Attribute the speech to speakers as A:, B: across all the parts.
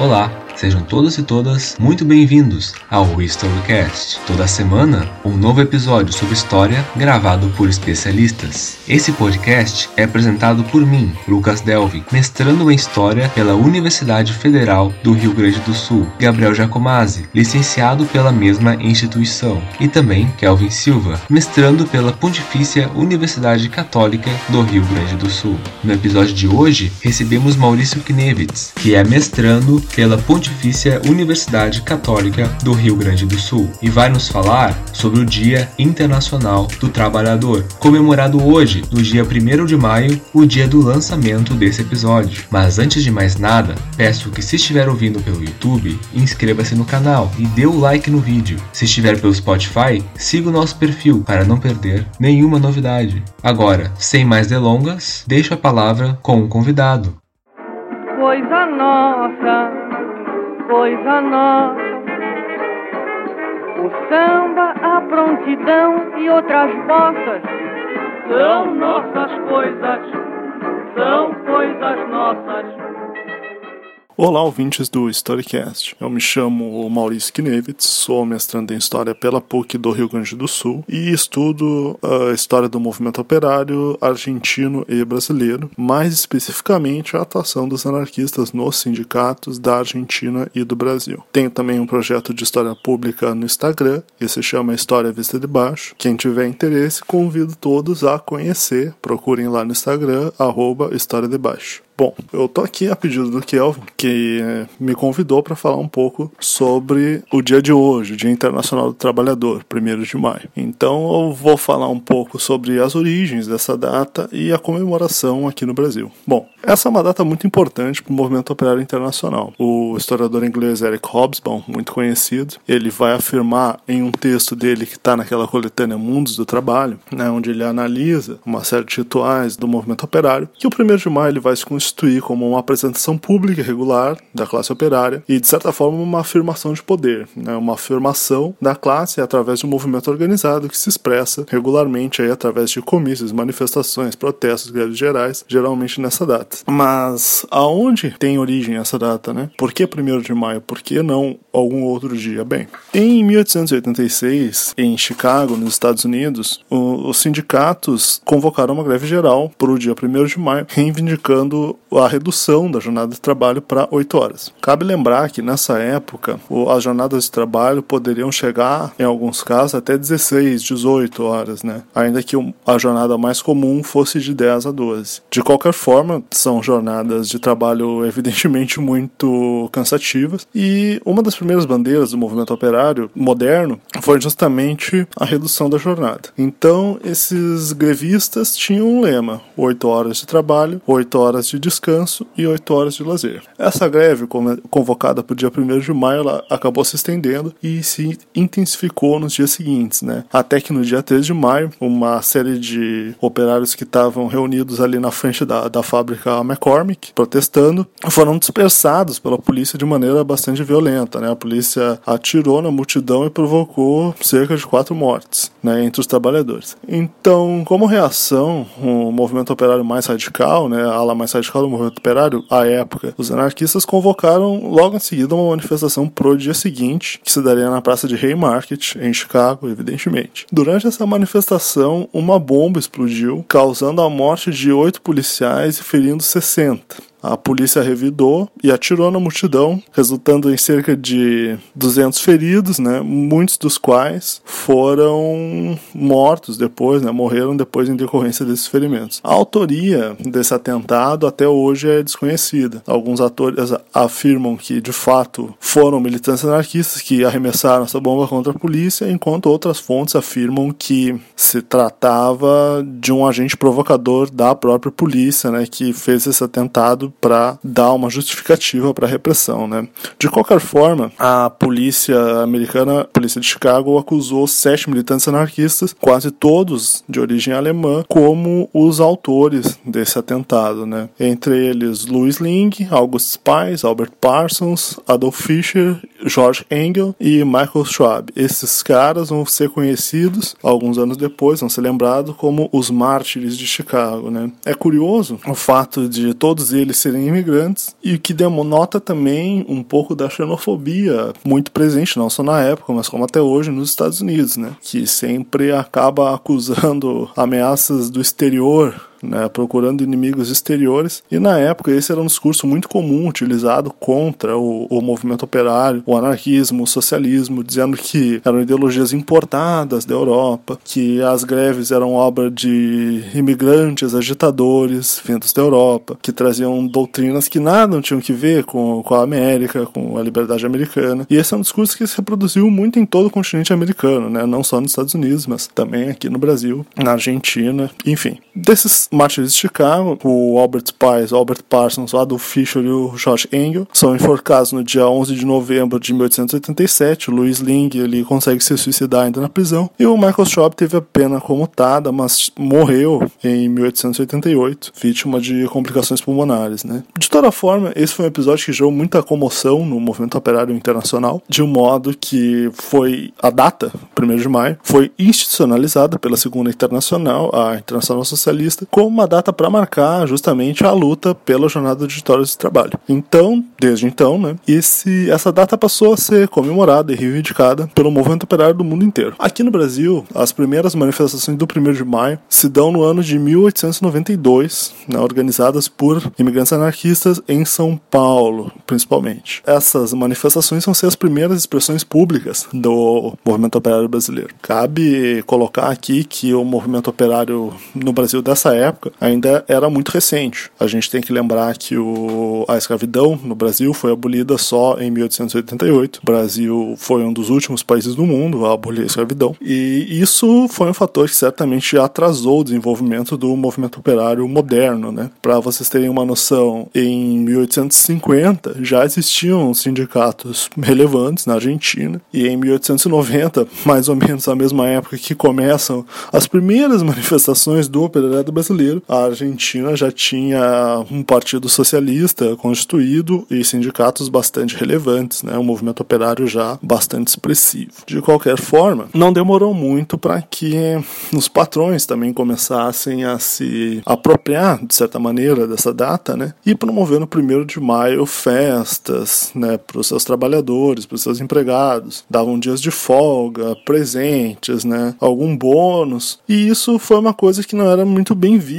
A: Olá, sejam todos e todas muito bem-vindos ao Historycast. Toda semana, um novo episódio sobre história gravado por especialistas. Esse podcast é apresentado por mim, Lucas Delvin, mestrando em História pela Universidade Federal do Rio Grande do Sul, Gabriel Jacomazzi, licenciado pela mesma instituição, e também Kelvin Silva, mestrando pela Pontifícia Universidade Católica do Rio Grande do Sul. No episódio de hoje, recebemos Maurício Knevitz, que é mestrando pela Pontifícia Universidade Católica do Rio Grande do Sul e vai nos falar sobre o Dia Internacional do Trabalhador, comemorado hoje, no dia 1 de maio, o dia do lançamento desse episódio. Mas antes de mais nada, peço que se estiver ouvindo pelo YouTube, inscreva-se no canal e dê o like no vídeo. Se estiver pelo Spotify, siga o nosso perfil para não perder nenhuma novidade. Agora, sem mais delongas, deixo a palavra com o convidado
B: coisa nossa, coisa nossa. O samba, a prontidão e outras bossas são nossas coisas, são coisas nossas.
C: Olá, ouvintes do Storycast. Eu me chamo Maurício Knevitz, sou mestrando em História pela PUC do Rio Grande do Sul e estudo a história do movimento operário argentino e brasileiro, mais especificamente a atuação dos anarquistas nos sindicatos da Argentina e do Brasil. Tenho também um projeto de história pública no Instagram, que se chama História Vista de Baixo. Quem tiver interesse, convido todos a conhecer. Procurem lá no Instagram, arroba História de Baixo. Bom, eu tô aqui a pedido do Kelvin, que eh, me convidou para falar um pouco sobre o dia de hoje, o Dia Internacional do Trabalhador, 1 de maio. Então eu vou falar um pouco sobre as origens dessa data e a comemoração aqui no Brasil. Bom, essa é uma data muito importante para o movimento operário internacional. O historiador inglês Eric Hobsbawm, muito conhecido, ele vai afirmar em um texto dele que está naquela coletânea Mundos do Trabalho, né, onde ele analisa uma série de rituais do movimento operário, que o 1 de maio ele vai se constituir como uma apresentação pública regular da classe operária e, de certa forma, uma afirmação de poder, né? uma afirmação da classe através de um movimento organizado que se expressa regularmente aí através de comícios, manifestações, protestos, greves gerais, geralmente nessa data. Mas aonde tem origem essa data, né? Por que 1 de maio? Por que não algum outro dia? Bem, em 1886, em Chicago, nos Estados Unidos, os sindicatos convocaram uma greve geral para o dia 1 de maio, reivindicando a redução da jornada de trabalho para 8 horas. Cabe lembrar que nessa época as jornadas de trabalho poderiam chegar, em alguns casos, até 16, 18 horas, né? Ainda que a jornada mais comum fosse de 10 a 12. De qualquer forma, são jornadas de trabalho evidentemente muito cansativas e uma das primeiras bandeiras do movimento operário moderno foi justamente a redução da jornada. Então, esses grevistas tinham um lema: 8 horas de trabalho, 8 horas de descanso e 8 horas de lazer. Essa greve, convocada para o dia 1 de maio, ela acabou se estendendo e se intensificou nos dias seguintes, né? Até que no dia 3 de maio, uma série de operários que estavam reunidos ali na frente da, da fábrica McCormick, protestando, foram dispersados pela polícia de maneira bastante violenta, né? A polícia atirou na multidão e provocou cerca de quatro mortes, né, entre os trabalhadores. Então, como reação, o movimento operário mais radical, né, a ala mais radical do movimento operário, à época, os anarquistas convocaram logo em seguida uma manifestação pro dia seguinte, que se daria na praça de Haymarket, em Chicago, evidentemente. Durante essa manifestação, uma bomba explodiu, causando a morte de oito policiais e ferindo 60. A polícia revidou e atirou na multidão, resultando em cerca de 200 feridos, né, muitos dos quais foram mortos depois, né, morreram depois em decorrência desses ferimentos. A autoria desse atentado até hoje é desconhecida. Alguns atores afirmam que de fato foram militantes anarquistas que arremessaram essa bomba contra a polícia, enquanto outras fontes afirmam que se tratava de um agente provocador da própria polícia, né, que fez esse atentado para dar uma justificativa para a repressão, né? De qualquer forma, a polícia americana, a polícia de Chicago, acusou sete militantes anarquistas, quase todos de origem alemã, como os autores desse atentado, né? Entre eles Louis Ling, August Spies, Albert Parsons, Adolf Fischer, George Engel e Michael Schwab. Esses caras vão ser conhecidos alguns anos depois, vão ser lembrados como os mártires de Chicago, né? É curioso o fato de todos eles serem imigrantes e que denota também um pouco da xenofobia muito presente, não só na época, mas como até hoje nos Estados Unidos, né? Que sempre acaba acusando ameaças do exterior né, procurando inimigos exteriores. E na época esse era um discurso muito comum utilizado contra o, o movimento operário, o anarquismo, o socialismo, dizendo que eram ideologias importadas da Europa, que as greves eram obra de imigrantes, agitadores vindos da Europa, que traziam doutrinas que nada tinham que ver com, com a América, com a liberdade americana. E esse é um discurso que se reproduziu muito em todo o continente americano, né, não só nos Estados Unidos, mas também aqui no Brasil, na Argentina, enfim. Desses mártires de Chicago, o Albert o Albert Parsons, Adolf Fischer e o George Engel, são enforcados no dia 11 de novembro de 1887. O Louis Ling ele consegue se suicidar ainda na prisão. E o Michael Schwab teve a pena comutada, mas morreu em 1888, vítima de complicações pulmonares. Né? De toda forma, esse foi um episódio que gerou muita comoção no movimento operário internacional, de um modo que foi a data, 1 de maio, foi institucionalizada pela Segunda Internacional, a Internacional Socialista, como uma data para marcar justamente a luta pela jornada de vitórias de trabalho. Então, desde então, né, esse, essa data passou a ser comemorada e reivindicada pelo movimento operário do mundo inteiro. Aqui no Brasil, as primeiras manifestações do 1 de maio se dão no ano de 1892, né, organizadas por imigrantes anarquistas em São Paulo, principalmente. Essas manifestações são ser as primeiras expressões públicas do movimento operário brasileiro. Cabe colocar aqui que o movimento operário no Brasil dessa época época ainda era muito recente. A gente tem que lembrar que o, a escravidão no Brasil foi abolida só em 1888. O Brasil foi um dos últimos países do mundo a abolir a escravidão. E isso foi um fator que certamente atrasou o desenvolvimento do movimento operário moderno. Né? Para vocês terem uma noção, em 1850 já existiam sindicatos relevantes na Argentina, e em 1890, mais ou menos a mesma época que começam as primeiras manifestações do operário brasileiro brasileiro, a Argentina já tinha um partido socialista constituído e sindicatos bastante relevantes, né? um movimento operário já bastante expressivo. De qualquer forma, não demorou muito para que os patrões também começassem a se apropriar, de certa maneira, dessa data né? e promover no 1 de maio festas né? para os seus trabalhadores, para os seus empregados, davam dias de folga, presentes, né? algum bônus, e isso foi uma coisa que não era muito bem vista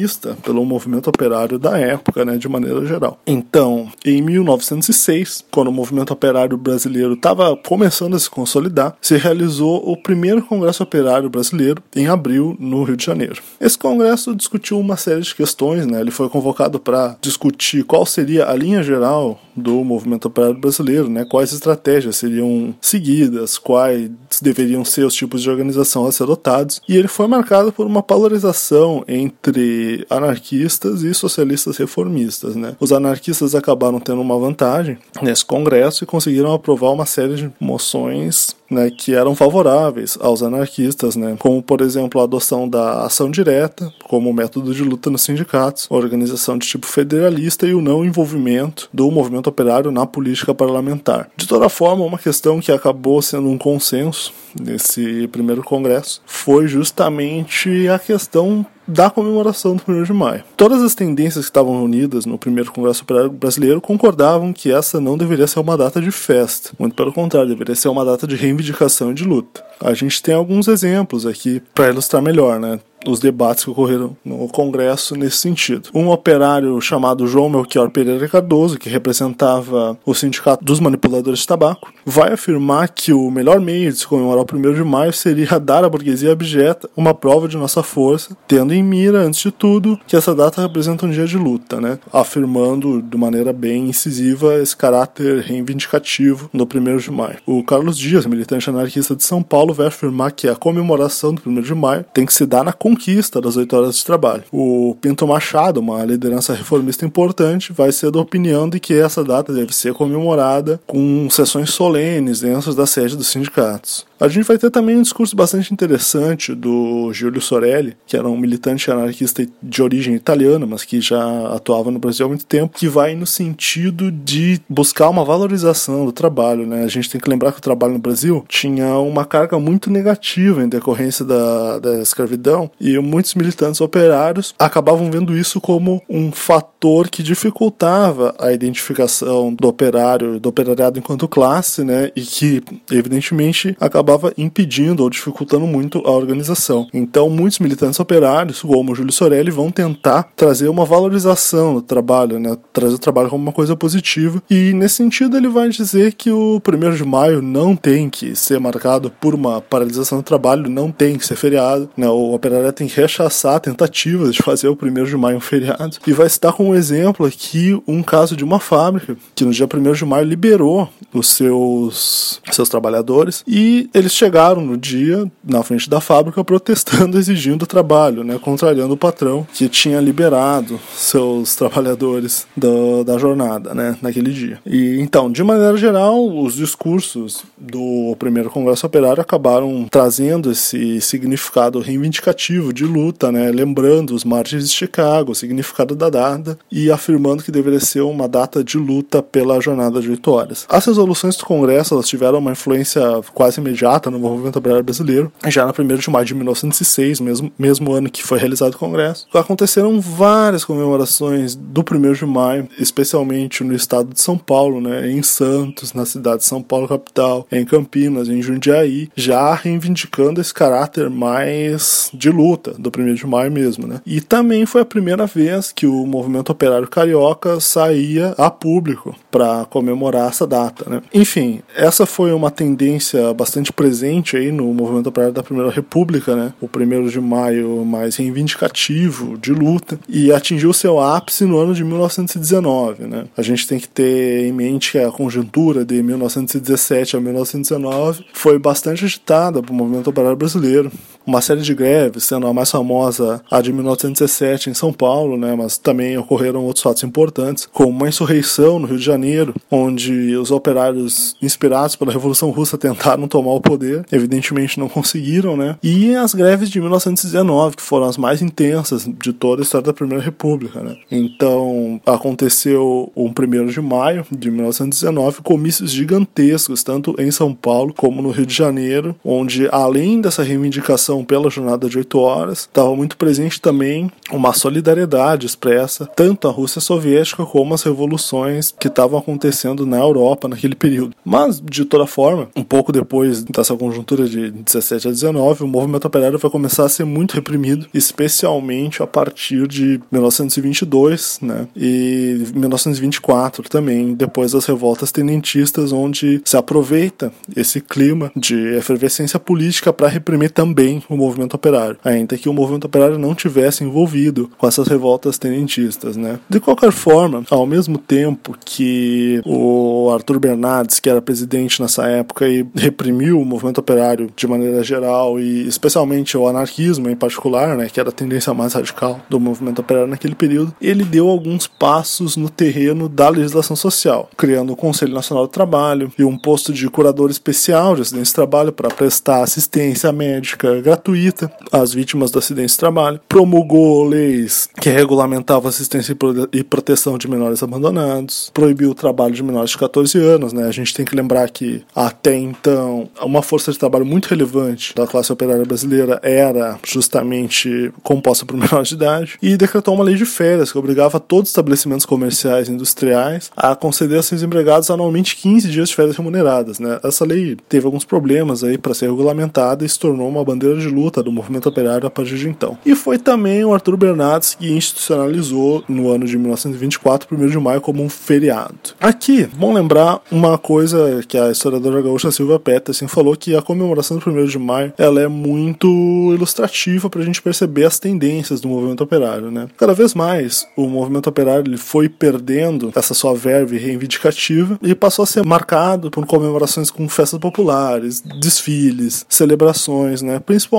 C: pelo movimento operário da época, né, de maneira geral. Então, em 1906, quando o movimento operário brasileiro estava começando a se consolidar, se realizou o primeiro Congresso Operário Brasileiro em abril no Rio de Janeiro. Esse congresso discutiu uma série de questões, né? Ele foi convocado para discutir qual seria a linha geral do movimento operário brasileiro, né? Quais estratégias seriam seguidas, quais deveriam ser os tipos de organização a ser adotados. E ele foi marcado por uma polarização entre anarquistas e socialistas reformistas. Né? Os anarquistas acabaram tendo uma vantagem nesse congresso e conseguiram aprovar uma série de moções né, que eram favoráveis aos anarquistas, né, como por exemplo a adoção da ação direta como método de luta nos sindicatos, organização de tipo federalista e o não envolvimento do movimento operário na política parlamentar. De toda forma, uma questão que acabou sendo um consenso nesse primeiro congresso foi justamente a questão da comemoração do 1 de maio. Todas as tendências que estavam reunidas no primeiro Congresso Operário Brasileiro concordavam que essa não deveria ser uma data de festa, muito pelo contrário, deveria ser uma data de reivindicação e de luta. A gente tem alguns exemplos aqui para ilustrar melhor, né? Os debates que ocorreram no Congresso nesse sentido. Um operário chamado João Melchior Pereira Cardoso, que representava o Sindicato dos Manipuladores de Tabaco, vai afirmar que o melhor meio de se comemorar o 1 de maio seria dar à burguesia abjeta uma prova de nossa força, tendo em mira, antes de tudo, que essa data representa um dia de luta, né? afirmando de maneira bem incisiva esse caráter reivindicativo no 1 de maio. O Carlos Dias, militante anarquista de São Paulo, vai afirmar que a comemoração do 1 de maio tem que se dar na conquista das oito horas de trabalho. O Pinto Machado, uma liderança reformista importante, vai ser da opinião de que essa data deve ser comemorada com sessões solenes dentro da sede dos sindicatos. A gente vai ter também um discurso bastante interessante do Giulio Sorelli, que era um militante anarquista de origem italiana, mas que já atuava no Brasil há muito tempo, que vai no sentido de buscar uma valorização do trabalho. Né? A gente tem que lembrar que o trabalho no Brasil tinha uma carga muito negativa em decorrência da, da escravidão e muitos militantes operários acabavam vendo isso como um fator que dificultava a identificação do operário, do operariado enquanto classe, né? E que, evidentemente, acabava impedindo ou dificultando muito a organização. Então, muitos militantes operários, como o Júlio Sorelli, vão tentar trazer uma valorização do trabalho, né? Trazer o trabalho como uma coisa positiva. E, nesse sentido, ele vai dizer que o 1 de maio não tem que ser marcado por uma paralisação do trabalho, não tem que ser feriado, né? O operário tem que rechaçar tentativas de fazer o 1 de maio um feriado. E vai citar como exemplo aqui um caso de uma fábrica que no dia 1 de maio liberou os seus, seus trabalhadores e eles chegaram no dia na frente da fábrica protestando, exigindo trabalho, né, contrariando o patrão que tinha liberado seus trabalhadores do, da jornada, né, naquele dia. E então, de maneira geral, os discursos do primeiro Congresso Operário acabaram trazendo esse significado reivindicativo de luta, né, lembrando os mártires de Chicago, o significado da data e afirmando que deveria ser uma data de luta pela jornada de oito horas. As resoluções do Congresso elas tiveram uma influência quase imediata no movimento operário brasileiro, já na 1 de maio de 1906, mesmo, mesmo ano que foi realizado o Congresso. Aconteceram várias comemorações do 1 de maio, especialmente no estado de São Paulo, né, em Santos, na cidade de São Paulo capital, em Campinas, em Jundiaí, já reivindicando esse caráter mais de luta do 1 de maio mesmo. Né. E também foi a primeira vez que o movimento operário carioca saía a público para comemorar essa data. Né. Enfim, essa foi uma tendência bastante presente aí no movimento operário da Primeira República, né? O primeiro de maio mais reivindicativo, de luta, e atingiu seu ápice no ano de 1919, né? A gente tem que ter em mente que a conjuntura de 1917 a 1919 foi bastante agitada para o movimento operário brasileiro uma série de greves, sendo a mais famosa a de 1917 em São Paulo, né, mas também ocorreram outros fatos importantes, como uma insurreição no Rio de Janeiro, onde os operários inspirados pela Revolução Russa tentaram tomar o poder, evidentemente não conseguiram, né, e as greves de 1919, que foram as mais intensas de toda a história da Primeira República, né. Então, aconteceu um 1 de maio de 1919, comícios gigantescos, tanto em São Paulo como no Rio de Janeiro, onde além dessa reivindicação pela jornada de oito horas, estava muito presente também uma solidariedade expressa tanto à Rússia soviética como às revoluções que estavam acontecendo na Europa naquele período. Mas, de toda forma, um pouco depois dessa conjuntura de 17 a 19, o movimento operário vai começar a ser muito reprimido, especialmente a partir de 1922 né, e 1924 também, depois das revoltas tenentistas, onde se aproveita esse clima de efervescência política para reprimir também o movimento operário, ainda que o movimento operário não tivesse envolvido com essas revoltas tenentistas, né? De qualquer forma, ao mesmo tempo que o Arthur Bernardes, que era presidente nessa época e reprimiu o movimento operário de maneira geral e especialmente o anarquismo em particular, né, que era a tendência mais radical do movimento operário naquele período, ele deu alguns passos no terreno da legislação social, criando o Conselho Nacional do Trabalho e um posto de curador especial de acidentes de trabalho para prestar assistência médica gratuita às vítimas do acidente de trabalho, promulgou leis que regulamentavam assistência e proteção de menores abandonados, proibiu o trabalho de menores de 14 anos, né? A gente tem que lembrar que até então uma força de trabalho muito relevante da classe operária brasileira era justamente composta por menores de idade e decretou uma lei de férias que obrigava todos os estabelecimentos comerciais e industriais a conceder a seus empregados anualmente 15 dias de férias remuneradas, né? Essa lei teve alguns problemas aí para ser regulamentada e se tornou uma bandeira de luta do movimento operário a partir de então. E foi também o Arthur Bernardes que institucionalizou no ano de 1924, 1 de maio, como um feriado. Aqui, bom lembrar uma coisa que a historiadora gaúcha Silvia Peterson falou que a comemoração do 1 de maio ela é muito ilustrativa para a gente perceber as tendências do movimento operário. Né? Cada vez mais o movimento operário ele foi perdendo essa sua verve reivindicativa e passou a ser marcado por comemorações com festas populares, desfiles, celebrações, né? principalmente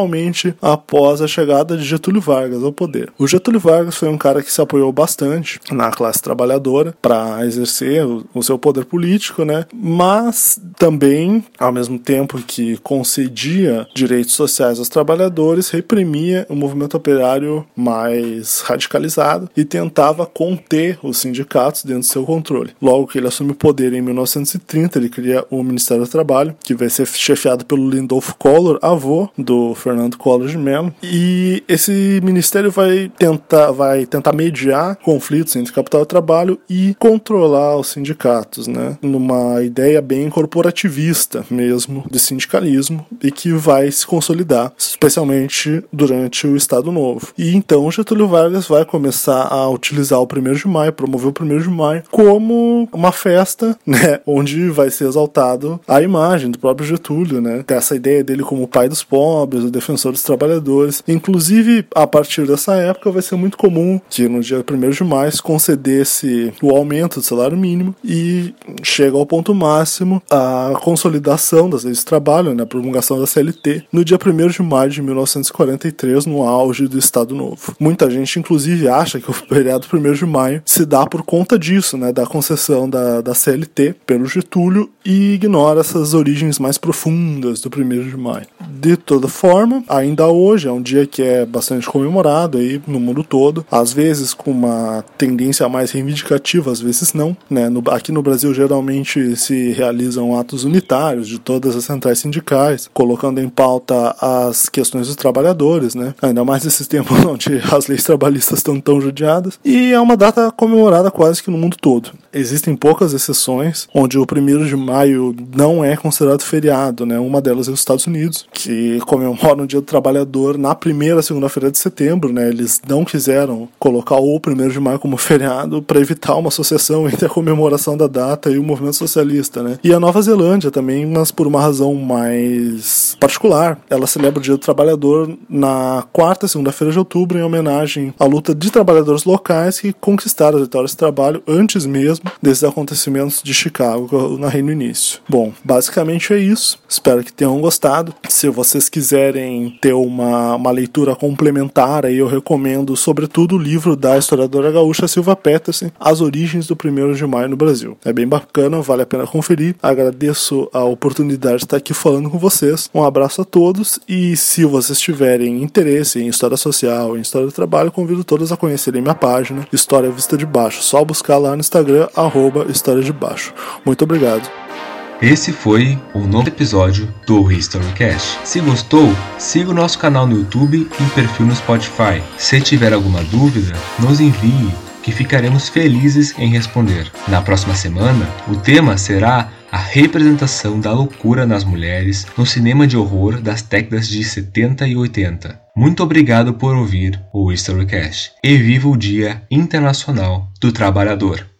C: após a chegada de Getúlio Vargas ao poder. O Getúlio Vargas foi um cara que se apoiou bastante na classe trabalhadora para exercer o, o seu poder político, né? Mas também, ao mesmo tempo que concedia direitos sociais aos trabalhadores, reprimia o movimento operário mais radicalizado e tentava conter os sindicatos dentro do seu controle. Logo que ele assume o poder em 1930, ele cria o Ministério do Trabalho, que vai ser chefiado pelo Lindolfo Collor, avô do Fernando Collor de Mello, e esse ministério vai tentar, vai tentar mediar conflitos entre capital e trabalho e controlar os sindicatos, né? Numa ideia bem corporativista mesmo de sindicalismo e que vai se consolidar, especialmente durante o Estado Novo. E então Getúlio Vargas vai começar a utilizar o 1 de maio, promover o 1 de maio como uma festa, né, onde vai ser exaltado a imagem do próprio Getúlio, né, essa ideia dele como o pai dos pobres, defensor dos trabalhadores. Inclusive, a partir dessa época vai ser muito comum que no dia 1 de maio se concedesse o aumento do salário mínimo e chega ao ponto máximo a consolidação das leis de trabalho, né, a promulgação da CLT, no dia 1 de maio de 1943, no auge do Estado Novo. Muita gente, inclusive, acha que o feriado 1 de maio se dá por conta disso, né, da concessão da, da CLT pelo Getúlio e ignora essas origens mais profundas do 1 de maio. De toda forma, ainda hoje é um dia que é bastante comemorado aí no mundo todo, às vezes com uma tendência mais reivindicativa, às vezes não. Né? No, aqui no Brasil, geralmente se realizam atos unitários de todas as centrais sindicais, colocando em pauta as questões dos trabalhadores, né? ainda mais nesses tempos onde as leis trabalhistas estão tão judiadas, e é uma data comemorada quase que no mundo todo. Existem poucas exceções onde o 1 de maio não é considerado feriado, né? Uma delas é os Estados Unidos, que comemoram o Dia do Trabalhador na primeira segunda-feira de setembro, né? Eles não quiseram colocar o 1 de maio como feriado para evitar uma associação entre a comemoração da data e o movimento socialista, né? E a Nova Zelândia também, mas por uma razão mais particular. Ela celebra o Dia do Trabalhador na quarta segunda-feira de outubro em homenagem à luta de trabalhadores locais que conquistaram as vitórias de trabalho antes mesmo desses acontecimentos de Chicago na no início. Bom, basicamente é isso. Espero que tenham gostado. Se vocês quiserem ter uma, uma leitura complementar, aí eu recomendo, sobretudo, o livro da historiadora gaúcha Silva Peterson, As Origens do 1 de Maio no Brasil. É bem bacana, vale a pena conferir. Agradeço a oportunidade de estar aqui falando com vocês. Um abraço a todos e se vocês tiverem interesse em história social, em história do trabalho, convido todos a conhecerem minha página História Vista de Baixo. Só buscar lá no Instagram, arroba História de Baixo. Muito obrigado.
A: Esse foi um novo episódio do Historycast. Se gostou, siga o nosso canal no YouTube e perfil no Spotify. Se tiver alguma dúvida, nos envie, que ficaremos felizes em responder. Na próxima semana, o tema será a representação da loucura nas mulheres no cinema de horror das décadas de 70 e 80. Muito obrigado por ouvir o Historycast e viva o Dia Internacional do Trabalhador.